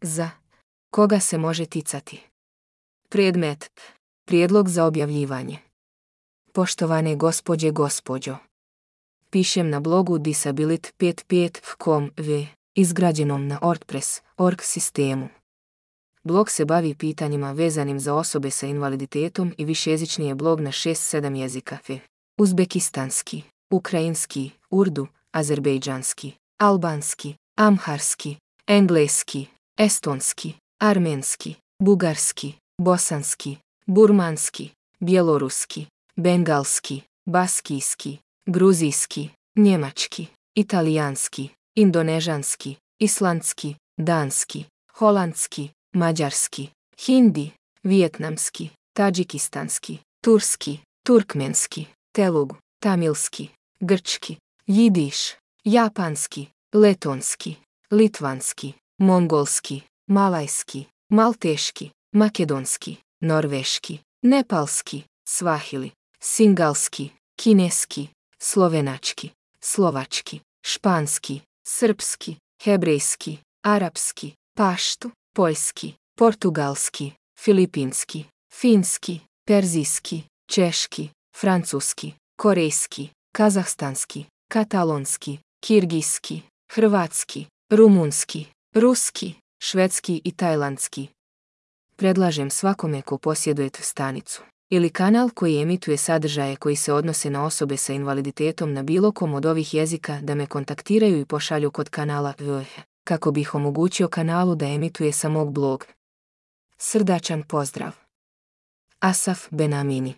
Za. Koga se može ticati? Predmet. Prijedlog za objavljivanje. Poštovane gospođe gospođo. Pišem na blogu disabilit55.com v, izgrađenom na WordPress, org sistemu. Blog se bavi pitanjima vezanim za osobe sa invaliditetom i višejezični je blog na 6-7 jezika. Uzbekistanski, ukrajinski, urdu, azerbejdžanski, albanski, amharski, engleski, estonski, armenski, bugarski, bosanski, burmanski, bjeloruski, bengalski, baskijski, gruzijski, njemački, italijanski, indonežanski, islandski, danski, holandski, mađarski, hindi, vijetnamski, tadžikistanski, turski, turkmenski, telugu, tamilski, grčki, jidiš, japanski, letonski, litvanski, mongolski, malajski, malteški, makedonski, norveški, nepalski, svahili, singalski, kineski, slovenački, slovački, španski, srpski, hebrejski, arapski, paštu, poljski, portugalski, filipinski, finski, perzijski, češki, francuski, korejski, kazahstanski, katalonski, kirgijski, hrvatski, rumunski, ruski, švedski i tajlandski. Predlažem svakome ko posjeduje stanicu ili kanal koji emituje sadržaje koji se odnose na osobe sa invaliditetom na bilo kom od ovih jezika da me kontaktiraju i pošalju kod kanala VH, kako bih omogućio kanalu da emituje sa mog blog. Srdačan pozdrav. Asaf Benamini